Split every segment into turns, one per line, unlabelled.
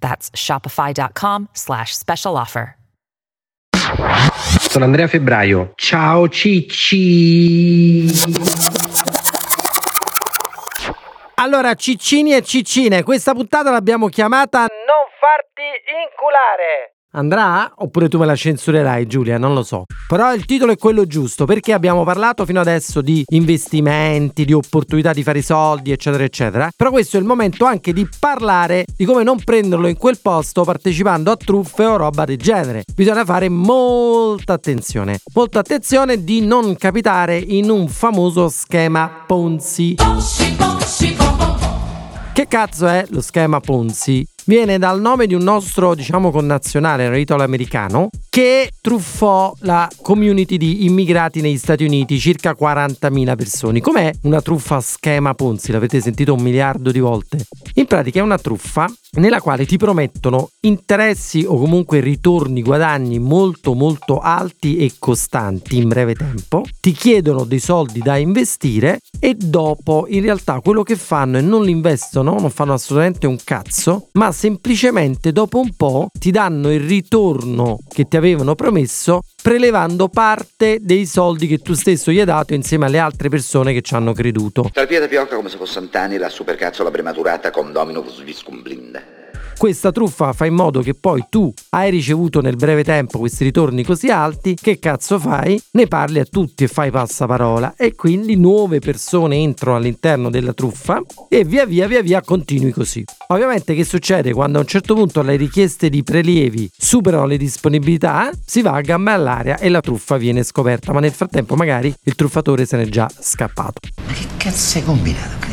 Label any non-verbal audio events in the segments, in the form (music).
That's shopify.com slash special offer.
Sono Andrea Febbraio. Ciao Cicci.
Allora, ciccini e ciccine, questa puntata l'abbiamo chiamata Non farti inculare. Andrà? Oppure tu me la censurerai, Giulia? Non lo so. Però il titolo è quello giusto perché abbiamo parlato fino adesso di investimenti, di opportunità di fare i soldi, eccetera, eccetera. Però questo è il momento anche di parlare di come non prenderlo in quel posto partecipando a truffe o roba del genere. Bisogna fare molta attenzione. Molta attenzione di non capitare in un famoso schema Ponzi. Che cazzo è lo schema Ponzi? Viene dal nome di un nostro, diciamo, connazionale, un italo-americano, che truffò la community di immigrati negli Stati Uniti, circa 40.000 persone. Com'è una truffa a schema Ponzi? L'avete sentito un miliardo di volte? In pratica è una truffa nella quale ti promettono interessi o comunque ritorni, guadagni molto molto alti e costanti in breve tempo, ti chiedono dei soldi da investire e dopo in realtà quello che fanno è non li investono, non fanno assolutamente un cazzo, ma semplicemente dopo un po' ti danno il ritorno che ti avevano promesso prelevando parte dei soldi che tu stesso gli hai dato insieme alle altre persone che ci hanno creduto.
Dal piede piocca come se fosse Antani la supercazzola prematurata con domino viscumblinde.
Questa truffa fa in modo che poi tu hai ricevuto nel breve tempo questi ritorni così alti, che cazzo fai? Ne parli a tutti e fai passaparola e quindi nuove persone entrano all'interno della truffa e via via via via continui così. Ovviamente che succede quando a un certo punto le richieste di prelievi superano le disponibilità? Si va a gambe all'aria e la truffa viene scoperta, ma nel frattempo magari il truffatore se n'è già scappato.
Ma che cazzo hai combinato?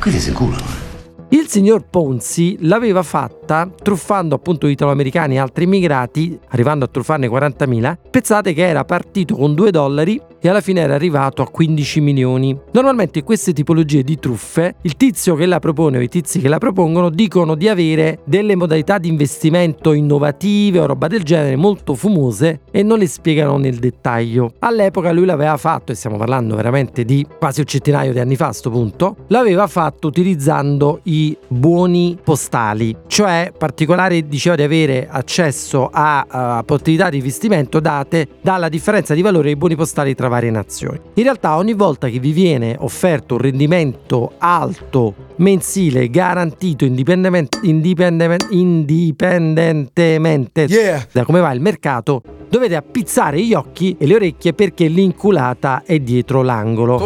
Quelli si culano. eh.
Il signor Ponzi l'aveva fatta truffando appunto italo-americani e altri immigrati, arrivando a truffarne 40.000. Pensate che era partito con 2 dollari e alla fine era arrivato a 15 milioni. Normalmente queste tipologie di truffe il tizio che la propone o i tizi che la propongono dicono di avere delle modalità di investimento innovative o roba del genere molto famose e non le spiegano nel dettaglio. All'epoca lui l'aveva fatto, e stiamo parlando veramente di quasi un centinaio di anni fa a sto punto, l'aveva fatto utilizzando i buoni postali, cioè particolare diceva di avere accesso a, a possibilità di investimento date dalla differenza di valore dei buoni postali tra varie nazioni. In realtà ogni volta che vi viene offerto un rendimento alto mensile garantito indipendentemente, indipendent- indipendentemente
Yeah.
da come va il mercato, dovete appizzare gli occhi e le orecchie perché l'inculata è dietro l'angolo.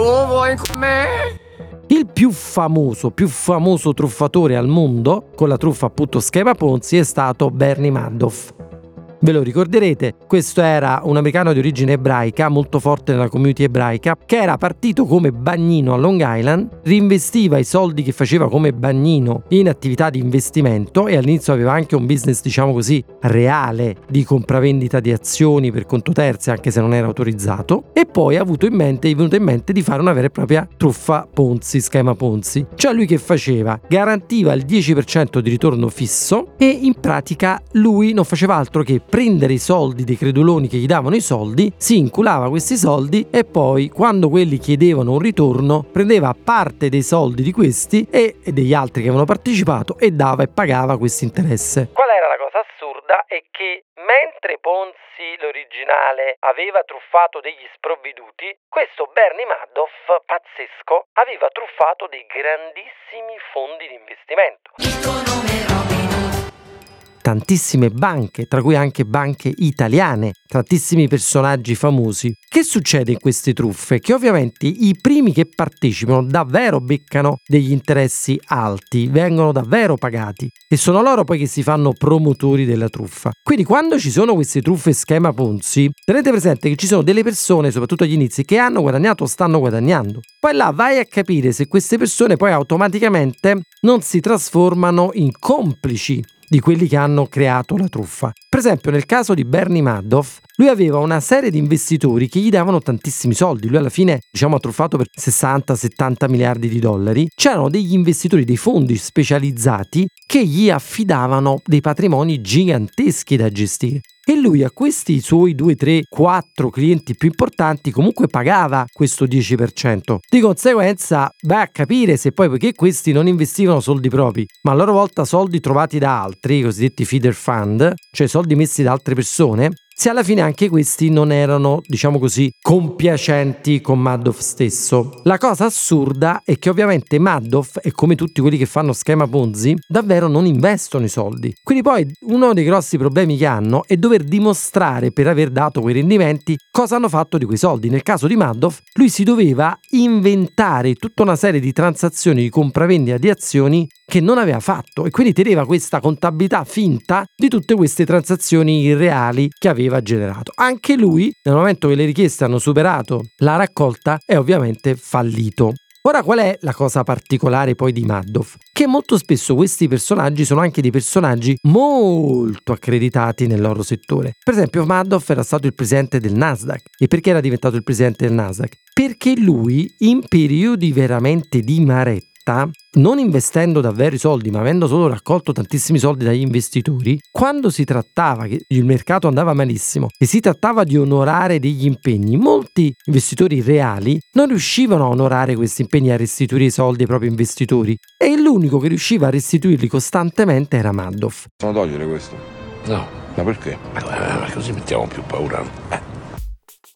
Il più famoso, più famoso truffatore al mondo, con la truffa appunto schema Ponzi, è stato Bernie Madoff. Ve lo ricorderete, questo era un americano di origine ebraica, molto forte nella community ebraica, che era partito come bagnino a Long Island, reinvestiva i soldi che faceva come bagnino in attività di investimento e all'inizio aveva anche un business, diciamo così, reale di compravendita di azioni per conto terzi, anche se non era autorizzato, e poi ha avuto in mente, è venuto in mente di fare una vera e propria truffa Ponzi, schema Ponzi. Cioè lui che faceva? Garantiva il 10% di ritorno fisso e in pratica lui non faceva altro che prendere i soldi dei creduloni che gli davano i soldi, si inculava questi soldi e poi quando quelli chiedevano un ritorno prendeva parte dei soldi di questi e e degli altri che avevano partecipato e dava e pagava questo interesse. Qual era la cosa assurda? È che mentre Ponzi l'originale aveva truffato degli sprovveduti, questo Bernie Madoff, pazzesco, aveva truffato dei grandissimi fondi di investimento tantissime banche, tra cui anche banche italiane, tantissimi personaggi famosi. Che succede in queste truffe? Che ovviamente i primi che partecipano davvero beccano degli interessi alti, vengono davvero pagati e sono loro poi che si fanno promotori della truffa. Quindi quando ci sono queste truffe schema Ponzi, tenete presente che ci sono delle persone, soprattutto agli inizi, che hanno guadagnato o stanno guadagnando. Poi là vai a capire se queste persone poi automaticamente non si trasformano in complici di quelli che hanno creato la truffa. Per esempio, nel caso di Bernie Madoff, lui aveva una serie di investitori che gli davano tantissimi soldi. Lui alla fine, diciamo, ha truffato per 60-70 miliardi di dollari. C'erano degli investitori, dei fondi specializzati che gli affidavano dei patrimoni giganteschi da gestire. E lui a questi suoi 2, 3, 4 clienti più importanti comunque pagava questo 10%. Di conseguenza va a capire se poi poiché questi non investivano soldi propri, ma a loro volta soldi trovati da altri, i cosiddetti feeder fund, cioè soldi messi da altre persone, se alla fine anche questi non erano, diciamo così, compiacenti con Madoff stesso. La cosa assurda è che ovviamente Madoff, e come tutti quelli che fanno schema Ponzi, davvero non investono i soldi. Quindi poi uno dei grossi problemi che hanno è dover dimostrare per aver dato quei rendimenti cosa hanno fatto di quei soldi. Nel caso di Madoff, lui si doveva inventare tutta una serie di transazioni di compravendita di azioni che non aveva fatto e quindi teneva questa contabilità finta di tutte queste transazioni irreali che aveva generato. Anche lui, nel momento che le richieste hanno superato la raccolta, è ovviamente fallito. Ora qual è la cosa particolare poi di Madoff? Che molto spesso questi personaggi sono anche dei personaggi molto accreditati nel loro settore. Per esempio Madoff era stato il presidente del Nasdaq. E perché era diventato il presidente del Nasdaq? Perché lui in periodi veramente di maretta non investendo davvero i soldi, ma avendo solo raccolto tantissimi soldi dagli investitori, quando si trattava che il mercato andava malissimo e si trattava di onorare degli impegni, molti investitori reali non riuscivano a onorare questi impegni, a restituire i soldi ai propri investitori e l'unico che riusciva a restituirli costantemente era Madoff.
Sono togliere questo?
No,
Ma perché?
eh, così mettiamo più paura. Eh.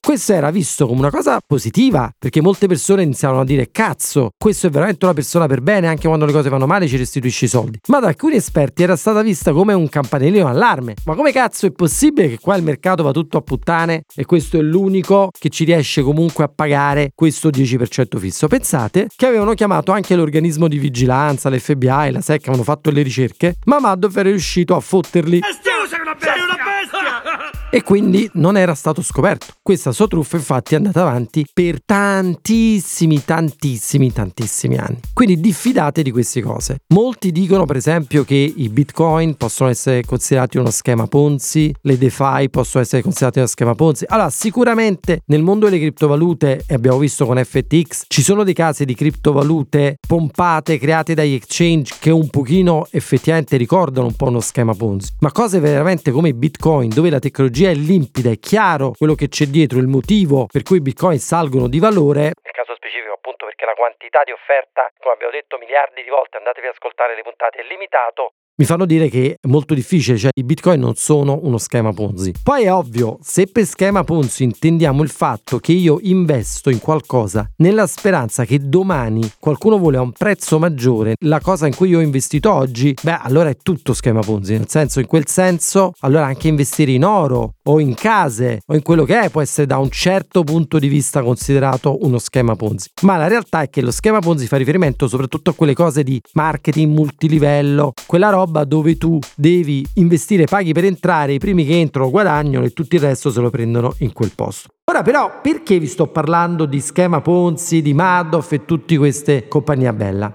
Questo era visto come una cosa positiva, perché molte persone iniziavano a dire cazzo, questo è veramente una persona per bene, anche quando le cose vanno male ci restituisce i soldi. Ma da alcuni esperti era stata vista come un campanellino allarme. Ma come cazzo è possibile che qua il mercato va tutto a puttane e questo è l'unico che ci riesce comunque a pagare questo 10% fisso? Pensate che avevano chiamato anche l'organismo di vigilanza, l'FBI, la SEC, avevano fatto le ricerche, ma Madoff era riuscito a fotterli (laughs) e quindi non era stato scoperto. Questa sua truffa infatti è andata avanti per tantissimi, tantissimi, tantissimi anni. Quindi diffidate di queste cose. Molti dicono per esempio che i bitcoin possono essere considerati uno schema Ponzi, le DeFi possono essere considerate uno schema Ponzi. Allora sicuramente nel mondo delle criptovalute, e abbiamo visto con FTX, ci sono dei casi di criptovalute pompate, create dagli exchange che un pochino effettivamente ricordano un po' uno schema Ponzi. Ma cose veramente come i bitcoin dove la tecnologia è limpida, è chiaro quello che c'è dietro, il motivo per cui i bitcoin salgono di valore. Nel caso specifico appunto perché la quantità di offerta, come abbiamo detto miliardi di volte, andatevi ad ascoltare le puntate, è limitato, mi fanno dire che è molto difficile, cioè i bitcoin non sono uno schema Ponzi. Poi è ovvio, se per schema Ponzi intendiamo il fatto che io investo in qualcosa nella speranza che domani qualcuno vuole a un prezzo maggiore la cosa in cui io ho investito oggi, beh allora è tutto schema Ponzi, nel senso in quel senso allora anche investire in oro o in case o in quello che è può essere da un certo punto di vista considerato uno schema Ponzi. Ma la realtà è che lo schema Ponzi fa riferimento soprattutto a quelle cose di marketing multilivello, quella roba dove tu devi investire, paghi per entrare, i primi che entrano guadagnano e tutto il resto se lo prendono in quel posto. Ora però perché vi sto parlando di schema Ponzi, di Madoff e tutte queste compagnie bella?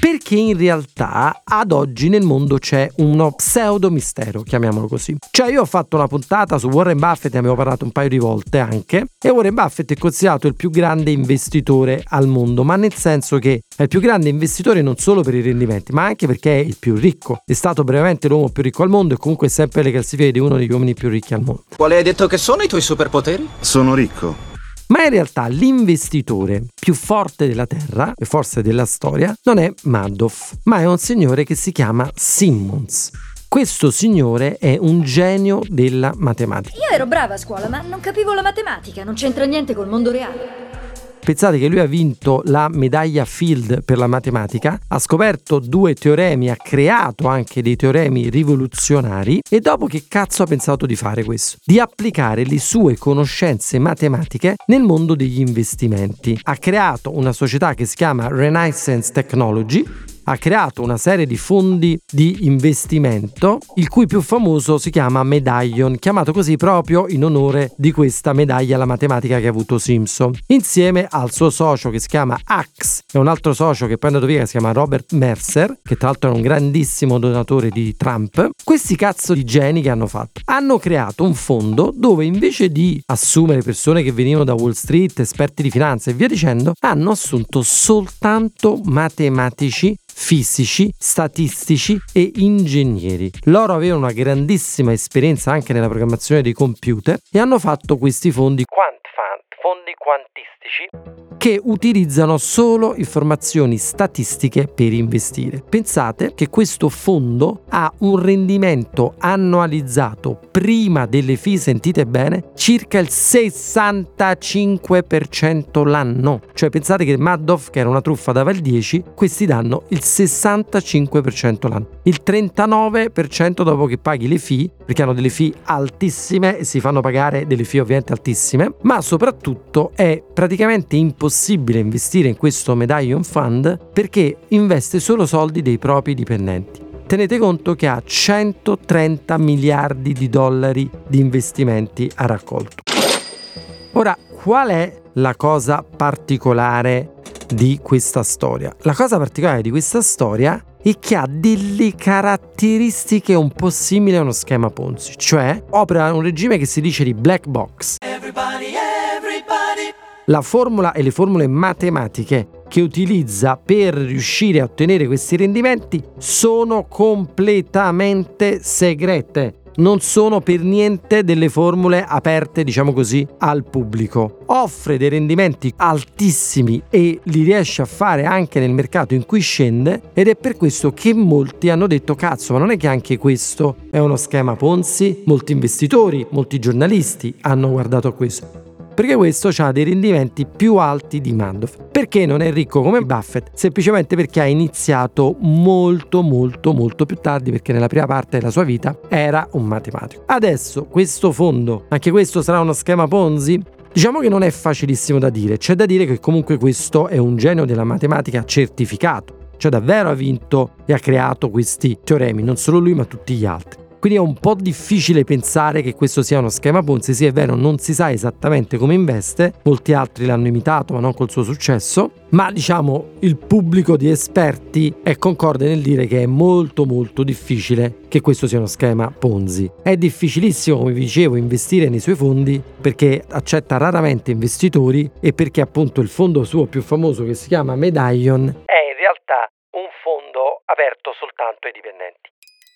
Perché in realtà ad oggi nel mondo c'è uno pseudo mistero, chiamiamolo così. Cioè io ho fatto una puntata su Warren Buffett, ne abbiamo parlato un paio di volte anche, e Warren Buffett è considerato il più grande investitore al mondo, ma nel senso che è il più grande investitore non solo per i rendimenti, ma anche perché è il più ricco. È stato brevemente l'uomo più ricco al mondo e comunque sempre le classifiche di uno degli uomini più ricchi al mondo.
Quale hai detto che sono i tuoi superpoteri?
Sono ricco.
Ma in realtà l'investitore più forte della Terra, e forse della storia, non è Madoff, ma è un signore che si chiama Simmons. Questo signore è un genio della matematica.
Io ero brava a scuola, ma non capivo la matematica, non c'entra niente col mondo reale.
Pensate che lui ha vinto la medaglia Field per la matematica, ha scoperto due teoremi, ha creato anche dei teoremi rivoluzionari e dopo che cazzo ha pensato di fare questo? Di applicare le sue conoscenze matematiche nel mondo degli investimenti. Ha creato una società che si chiama Renaissance Technology ha creato una serie di fondi di investimento, il cui più famoso si chiama Medallion, chiamato così proprio in onore di questa medaglia alla matematica che ha avuto Simpson, insieme al suo socio che si chiama Axe e un altro socio che poi è andato via che si chiama Robert Mercer, che tra l'altro è un grandissimo donatore di Trump. Questi cazzo di geni che hanno fatto? Hanno creato un fondo dove invece di assumere persone che venivano da Wall Street, esperti di finanza e via dicendo, hanno assunto soltanto matematici fisici, statistici e ingegneri. Loro avevano una grandissima esperienza anche nella programmazione dei computer e hanno fatto questi fondi quant fondi quantistici che utilizzano solo informazioni statistiche per investire. Pensate che questo fondo ha un rendimento annualizzato prima delle fee, sentite bene, circa il 65% l'anno. Cioè pensate che Madoff, che era una truffa, dava il 10, questi danno il 65% l'anno. Il 39% dopo che paghi le fee, perché hanno delle fee altissime e si fanno pagare delle fee ovviamente altissime, ma soprattutto è praticamente impossibile possibile investire in questo Medallion Fund perché investe solo soldi dei propri dipendenti. Tenete conto che ha 130 miliardi di dollari di investimenti a raccolto. Ora, qual è la cosa particolare di questa storia? La cosa particolare di questa storia è che ha delle caratteristiche un po' simili a uno schema Ponzi, cioè opera un regime che si dice di black box. Everybody, everybody la formula e le formule matematiche che utilizza per riuscire a ottenere questi rendimenti sono completamente segrete. Non sono per niente delle formule aperte, diciamo così, al pubblico. Offre dei rendimenti altissimi e li riesce a fare anche nel mercato in cui scende ed è per questo che molti hanno detto cazzo, ma non è che anche questo è uno schema Ponzi? Molti investitori, molti giornalisti hanno guardato a questo perché questo ha dei rendimenti più alti di Madoff. Perché non è ricco come Buffett? Semplicemente perché ha iniziato molto molto molto più tardi perché nella prima parte della sua vita era un matematico. Adesso questo fondo, anche questo sarà uno schema Ponzi? Diciamo che non è facilissimo da dire, c'è da dire che comunque questo è un genio della matematica certificato, cioè davvero ha vinto e ha creato questi teoremi, non solo lui ma tutti gli altri. Quindi è un po' difficile pensare che questo sia uno schema Ponzi, sì è vero, non si sa esattamente come investe, molti altri l'hanno imitato ma non col suo successo, ma diciamo il pubblico di esperti è concorde nel dire che è molto molto difficile che questo sia uno schema Ponzi. È difficilissimo, come vi dicevo, investire nei suoi fondi perché accetta raramente investitori e perché appunto il fondo suo più famoso che si chiama Medallion è in realtà un fondo aperto soltanto ai dipendenti.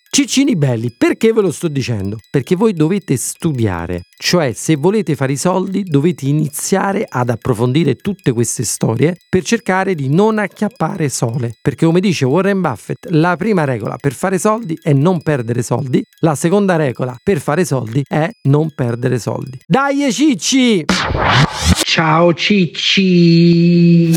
Ciccini belli, perché ve lo sto dicendo? Perché voi dovete studiare, cioè se volete fare i soldi dovete iniziare ad approfondire tutte queste storie per cercare di non acchiappare sole. Perché come dice Warren Buffett, la prima regola per fare soldi è non perdere soldi, la seconda regola per fare soldi è non perdere soldi. Dai Cicci!
Ciao Cicci!